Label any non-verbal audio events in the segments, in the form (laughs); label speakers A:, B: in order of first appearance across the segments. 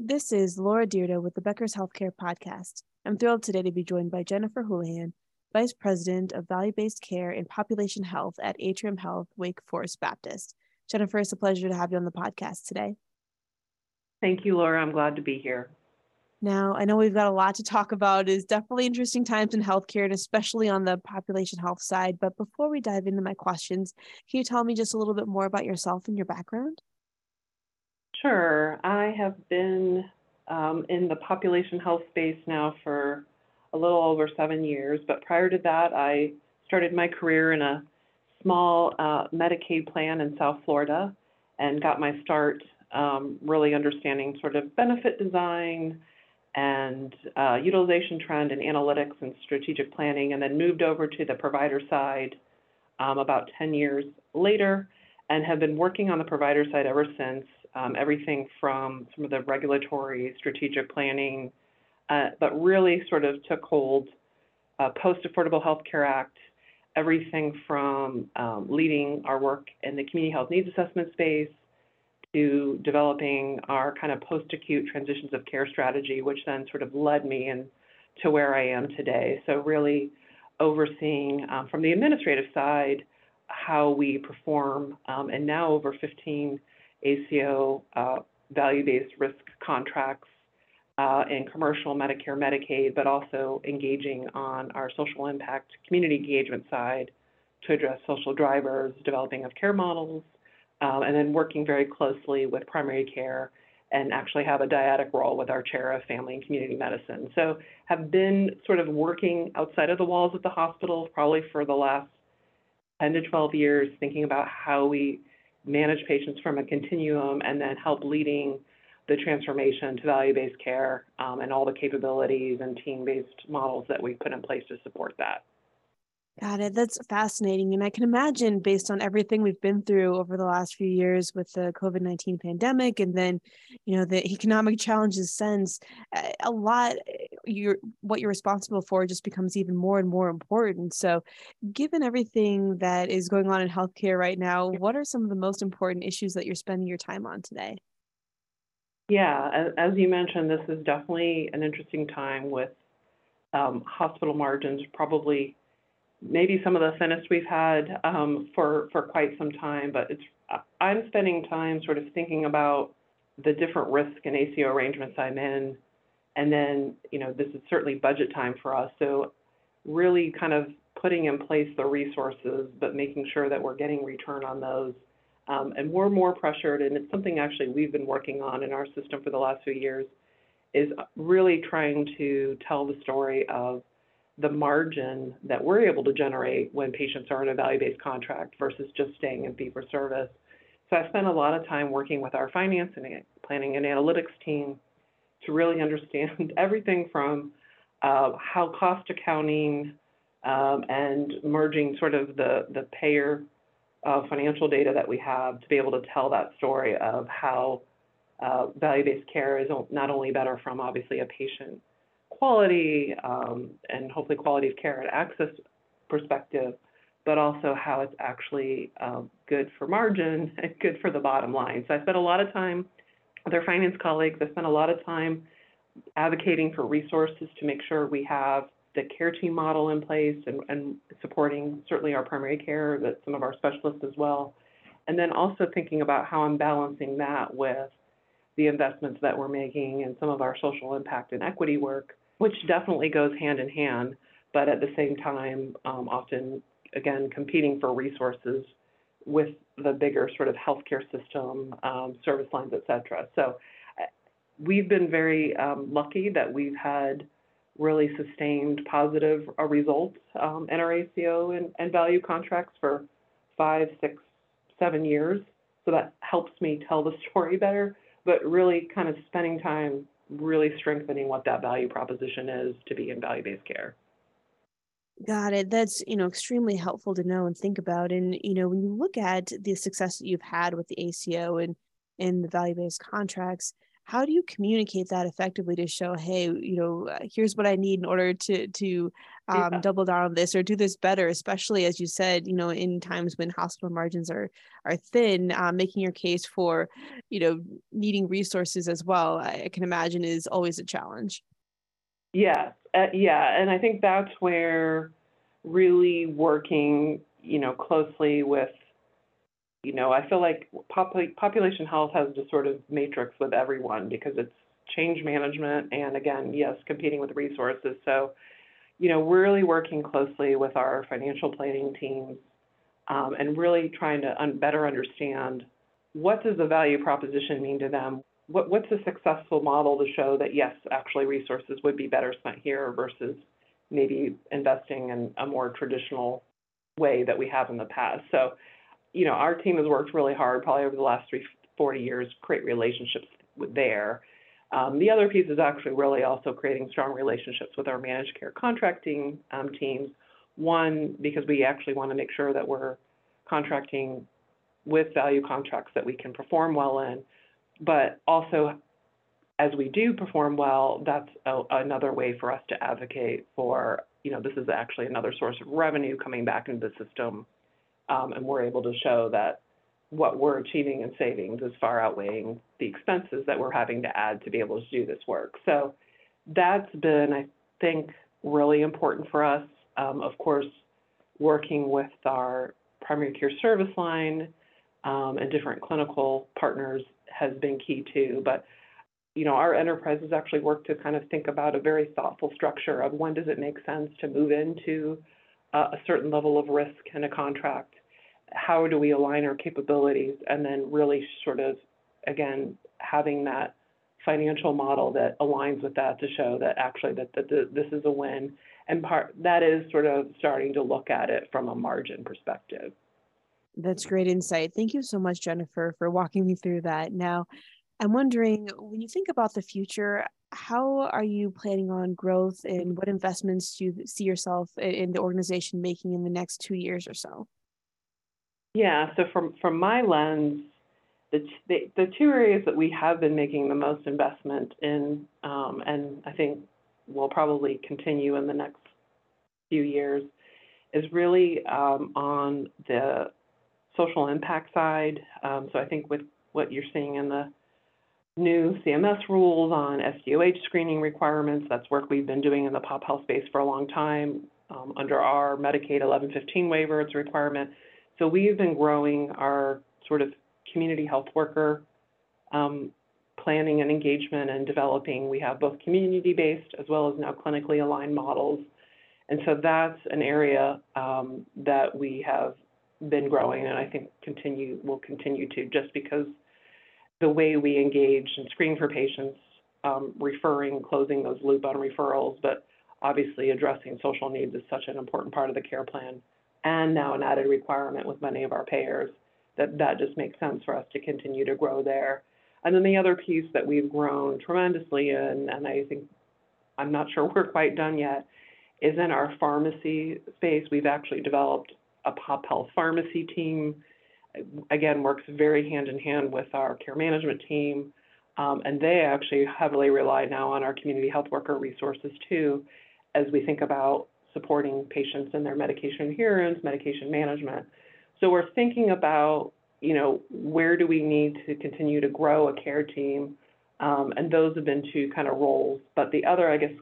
A: This is Laura Dyrda with the Becker's Healthcare Podcast. I'm thrilled today to be joined by Jennifer Houlihan, Vice President of Value Based Care and Population Health at Atrium Health Wake Forest Baptist. Jennifer, it's a pleasure to have you on the podcast today.
B: Thank you, Laura. I'm glad to be here.
A: Now, I know we've got a lot to talk about. It's definitely interesting times in healthcare and especially on the population health side. But before we dive into my questions, can you tell me just a little bit more about yourself and your background?
B: Sure. I have been um, in the population health space now for a little over seven years, but prior to that, I started my career in a small uh, Medicaid plan in South Florida and got my start um, really understanding sort of benefit design and uh, utilization trend and analytics and strategic planning, and then moved over to the provider side um, about 10 years later and have been working on the provider side ever since um, everything from some of the regulatory strategic planning, uh, but really sort of took hold uh, post Affordable Health Care Act, everything from um, leading our work in the community health needs assessment space to developing our kind of post acute transitions of care strategy, which then sort of led me in to where I am today. So, really overseeing um, from the administrative side how we perform, um, and now over 15 ACO uh, value-based risk contracts uh, in commercial Medicare, Medicaid, but also engaging on our social impact community engagement side to address social drivers, developing of care models, um, and then working very closely with primary care and actually have a dyadic role with our chair of family and community medicine. So have been sort of working outside of the walls of the hospital probably for the last 10 to 12 years, thinking about how we manage patients from a continuum, and then help leading the transformation to value-based care um, and all the capabilities and team-based models that we put in place to support that.
A: Got it. That's fascinating. And I can imagine, based on everything we've been through over the last few years with the COVID 19 pandemic and then, you know, the economic (laughs) challenges since, eh, a lot, eh, you're, what you're responsible for just becomes even more and more important. So, given everything that is going on in healthcare right now, what are some of the most important issues that you're spending your time on today?
B: Yeah, as you mentioned, this is definitely an interesting time with um, hospital margins probably maybe some of the thinnest we've had um, for for quite some time. But it's I'm spending time sort of thinking about the different risk and ACO arrangements I'm in, and then you know this is certainly budget time for us. So really kind of putting in place the resources, but making sure that we're getting return on those. Um, and we're more pressured, and it's something actually we've been working on in our system for the last few years, is really trying to tell the story of the margin that we're able to generate when patients are in a value-based contract versus just staying in fee-for-service. So I spent a lot of time working with our finance and planning and analytics team to really (laughs) understand everything from uh, how cost accounting um, and merging sort of the, the payer uh, financial data that we have to be able to tell that story of how uh, value-based care is not only better from obviously a patient quality um, and hopefully quality of care and access perspective, but also how it's actually um, good for margin (laughs) and good for the bottom line. So I spent a lot of time with our finance colleagues. I spent a lot of time advocating for resources to make sure we have the care team model in place and, and supporting certainly our primary care, but some of our specialists as well. And then also thinking about how I'm balancing that with the investments that we're making and some of our social impact and equity work which definitely goes hand in hand, but at the same time, um, often, again, competing for resources with the bigger sort of healthcare system, um, service lines, et cetera. So uh, we've been very um, lucky that we've had really sustained positive uh, results um, in our ACO and, and value contracts for five, six, seven years. So that helps me tell the (laughs) story better, but really kind of spending time really strengthening what that value proposition is to be in value-based care.
A: Got it. That's, you know, extremely helpful to know and think about. And, you know, when you look at the success that you've had with the ACO and, in the value-based contracts, how do you communicate that effectively to show hey you know uh, here's what i need in order to to um, yeah. double down on this or do this better especially as you said you know in times when hospital margins are are thin uh, making your case for you know needing resources as well i can imagine is always a challenge
B: yeah uh, yeah and i think that's where really working you know closely with you know, I feel like pop- population health has this sort of matrix with everyone because it's change management and again, yes, competing with resources. So, you know, we're really working closely with our financial planning teams um, and really trying to un- better understand what does the value proposition mean to them? What, what's a successful model to show that yes, actually resources would be better spent here versus maybe investing in a more traditional way that we have in the past. So you know, our team has worked really hard, probably over the last three, 40 years, create relationships with there. Um, the other piece is actually really also creating strong relationships with our managed care contracting um, teams. One, because we actually want to make sure that we're contracting with value contracts that we can perform well in, but also as we do perform well, that's a, another way for us to advocate for, you know, this is actually another source of revenue coming back into the system um, and we're able to show that what we're achieving in savings is far outweighing the expenses that we're having to add to be able to do this work. So that's been, I think, really important for us. Um, of course, working with our primary care service line um, and different clinical partners has been key too. But you know, our enterprise has actually worked to kind of think about a very thoughtful structure of when does it make sense to move into a certain level of risk in a contract how do we align our capabilities? And then really sort of again having that financial model that aligns with that to show that actually that, that this is a win. And part that is sort of starting to look at it from a margin perspective.
A: That's great insight. Thank you so much jennifer for walking me through that. Now i'm wondering when you think about the future how are you planning on growth and what investments do you see yourself in the organization making in the next two years or so
B: yeah, so from from my lens, the, the, the two areas that we have been making the most investment in, um, and I think will probably continue in the next few years, is really um, on the social impact side. Um, so I think with what you're seeing in the new CMS rules on SDOH screening requirements, that's work we've been doing in the pop health space for a long time. Um, under our Medicaid 1115 waiver, it's a requirement so we've been growing our sort of community health worker um, planning and engagement and developing. We have both community-based as well as now clinically aligned models. And so that's an area um, that we have been growing and I think continue will continue to just because the way we engage and screen for patients, um, referring, closing those loop on referrals, but obviously addressing social needs is such an important part of the care plan and now an added requirement with many of our payers, that that just makes sense for us to continue to grow there. And then the other piece that we've grown tremendously in, and I think I'm not sure (laughs) we're quite done yet, is in our pharmacy space. We've actually developed a pop health pharmacy team. Again, works very hand in hand with our care management team. Um, and they actually heavily rely now on our community health worker resources too, as we think about supporting patients in their medication adherence, medication management. So we're thinking about, you know, where do we need to continue to grow a care team? Um, and those have been two kind of roles. But the other, I guess,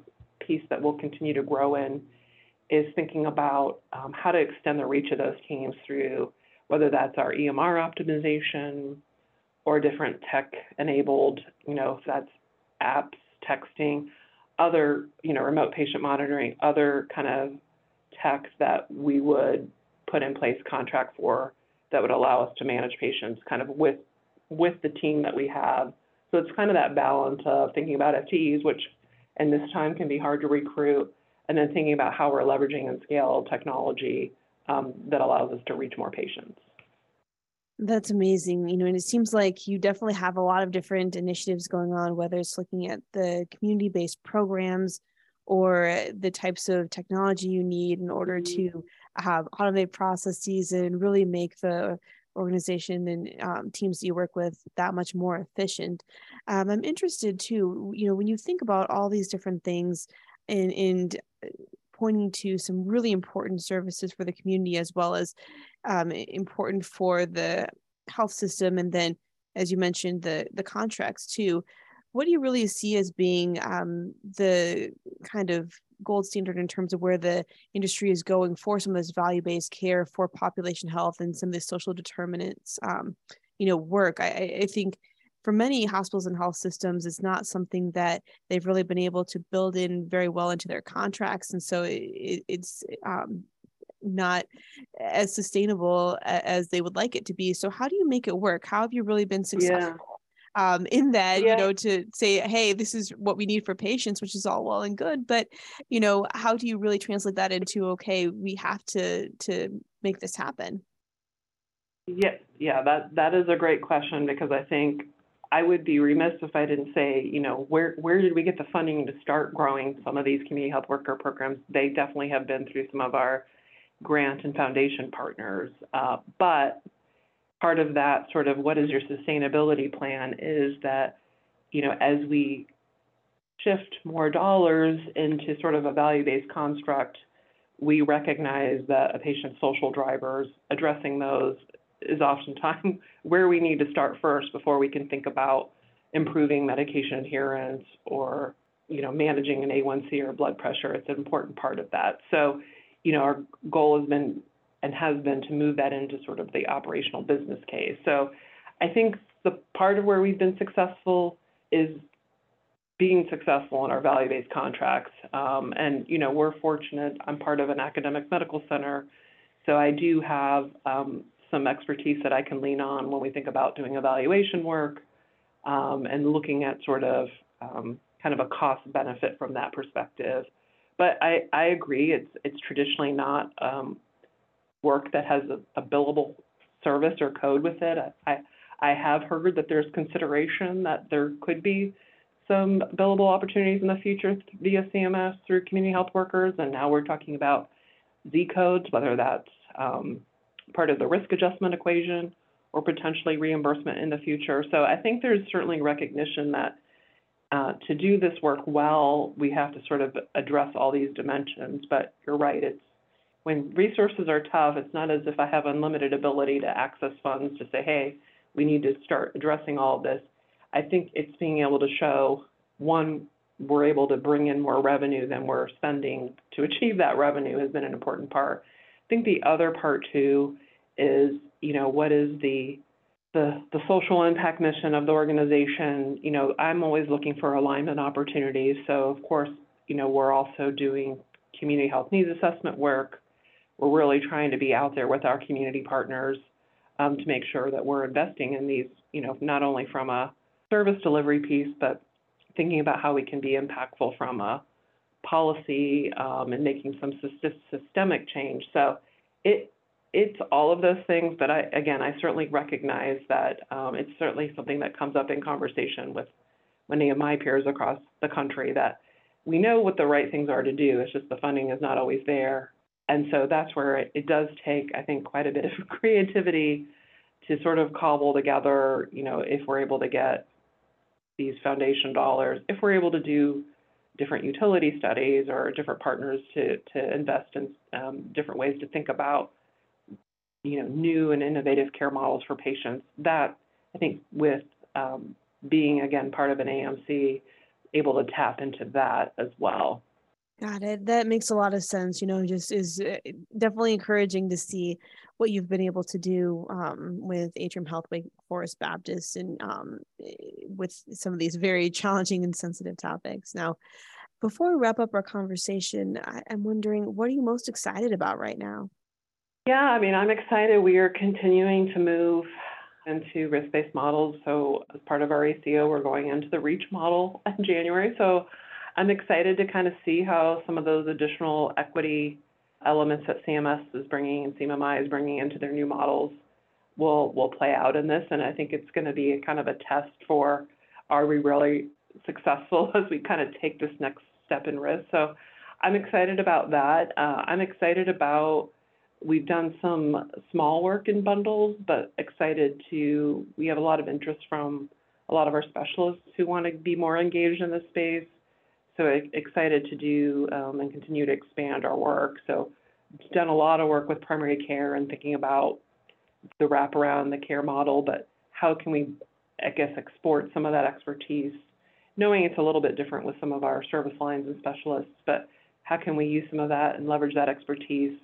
B: piece that we'll continue to grow in is thinking about um, how to extend the reach of those teams through whether that's our EMR optimization or different tech enabled, you know, if that's apps, texting, other, you know, remote patient monitoring, other kind of tech that we would put in place contract for that would allow us to manage patients kind of with with the team that we have. So it's kind of that balance of thinking about FTEs, which in this time can be hard to recruit, and then thinking about how we're leveraging and scale technology um, that allows us to reach more patients.
A: That's amazing. You know, and it seems like you definitely have a lot of different initiatives going on, whether it's looking at the community based programs or the types of technology you need in order mm-hmm. to have automate processes and really make the organization and um, teams that you work with that much more efficient. Um, I'm interested too, you know, when you think about all these different things and, and uh, pointing to some really important services for the community as well as um, important for the health system and then as you mentioned the the contracts too. What do you really see as being um, the kind of gold standard in terms of where the industry is going for some of this value-based care for population health and some of the social determinants um, you know work? I, I think for many hospitals and health systems it's not something that they've really been able to build in very well into their contracts. And so it, it's um, not as sustainable as they would like it to be. So how do you make it work? How have you really been successful yeah um, in that yeah. you know to say hey this is what we need for patients which is all well and good but you know how do you really translate that into okay we have to to make this happen
B: yeah yeah that that is a great question because i think i would be remiss if i didn't say you know where where did we get the funding to start growing some of these community health worker programs? They definitely have been through some of our grant and foundation partners uh, but part of that sort of what is your sustainability plan is that, you know, as we shift more dollars into sort of a value-based construct, we recognize that a patient's social drivers, addressing those is oftentimes (laughs) where we need to start first before we can think about improving medication adherence or, you know, managing an A1C or blood pressure. It's an important part of that. So, you know, our goal has been and has been to move that into sort of the operational business case. So I think the part of where we've been successful is being successful in our value-based contracts. Um, and, you know, we're fortunate. I'm part of an academic medical center, so I do have um, some expertise that I can lean on when we think about doing evaluation work um, and looking at sort of um, kind of a cost benefit from that perspective. But I, I agree, it's it's traditionally not um, work that has a, a billable service or code with it. I, I have heard that there's consideration that there could be some billable opportunities in the future via CMS through community health workers, and now we're talking about Z codes, whether that's um, part of the risk adjustment equation or potentially reimbursement in the future. So I think there's certainly recognition that uh, to do this work well, we have to sort of address all these dimensions. But you're right, it's when resources are tough, it's not as if I have unlimited ability to access funds to say, hey, we need to start addressing all of this. I think it's being able to show one, we're able to bring in more revenue than we're spending to achieve that revenue has been an important part. I think the other part too is, you know, what is the the, the social impact mission of the organization, you know, I'm always looking for alignment opportunities. So of course, you know, we're also doing community health needs assessment work we're really trying to be out there with our community partners um, to make sure that we're investing in these, you know, not only from a service delivery piece, but thinking about how we can be impactful from a policy um, and making some systemic change. So it it's all of those things, but I again I certainly recognize that um, it's certainly something that comes up in conversation with many of my peers across the country that we know what the right things are to do. It's just the funding is not always there and so that's where it, it does take, I think, quite a bit (laughs) of creativity to sort of cobble together, you know, if we're able to get these foundation dollars, if we're able to do different utility studies or different partners to, to invest in um, different ways to think about, you know, new and innovative care models for patients. That I think with um, being again part of an AMC, able to tap into that as well.
A: Got it. That makes a lot of sense. You know, just is eh, definitely encouraging to see what you've been able to do um, with Atrium Health Wake Forest Baptist and um, with some of these very challenging and sensitive topics. Now, before we wrap up our conversation, I, I'm wondering what are you most excited about right now?
B: Yeah, I mean, I'm excited. We are continuing to move into risk-based models. So as part of our ACO, we're going into the REACH model (laughs) in January. So I'm excited to kind of see how some of those additional equity elements that CMS is bringing and CMMI is bringing into their new models will will play out in this. And I think it's going to be kind of a test for are we really successful (laughs) as we kind of take this next step in risk. So I'm excited about that. Uh, I'm excited about we've done some small work in bundles, but excited to, we have a lot of interest from a lot of our specialists who want to be more engaged in this space. So excited to do um, and continue to expand our work. So done a lot of work with primary care and thinking about the wraparound, the care model, but how can we, I guess, export some of that expertise, knowing it's a little bit different with some of our service lines and specialists, but how can we use some of that and leverage that expertise?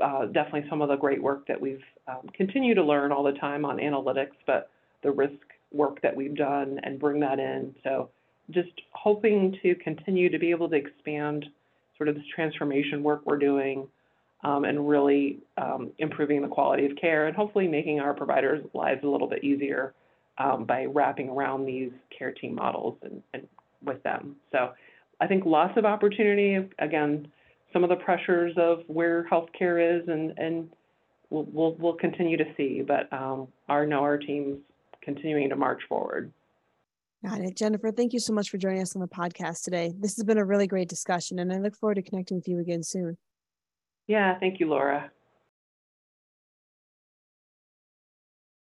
B: Uh, definitely some of the great work that we've um, continued to learn all the time on analytics, but the risk work that we've done and bring that in. So just hoping to continue to be able to expand sort of this transformation work we're doing um, and really um, improving the quality of care and hopefully making our providers' lives a little bit easier um, by wrapping around these care team models and, and with them. So I think lots of opportunity. Again, some of the pressures of where healthcare is, and and we'll we'll, we'll continue to see. But um, our know our teams continuing to march forward.
A: Got it. Jennifer, thank you so much for joining us on the podcast today. This has been a really great discussion, and I look forward to connecting with you again soon.
B: Yeah, thank you, Laura.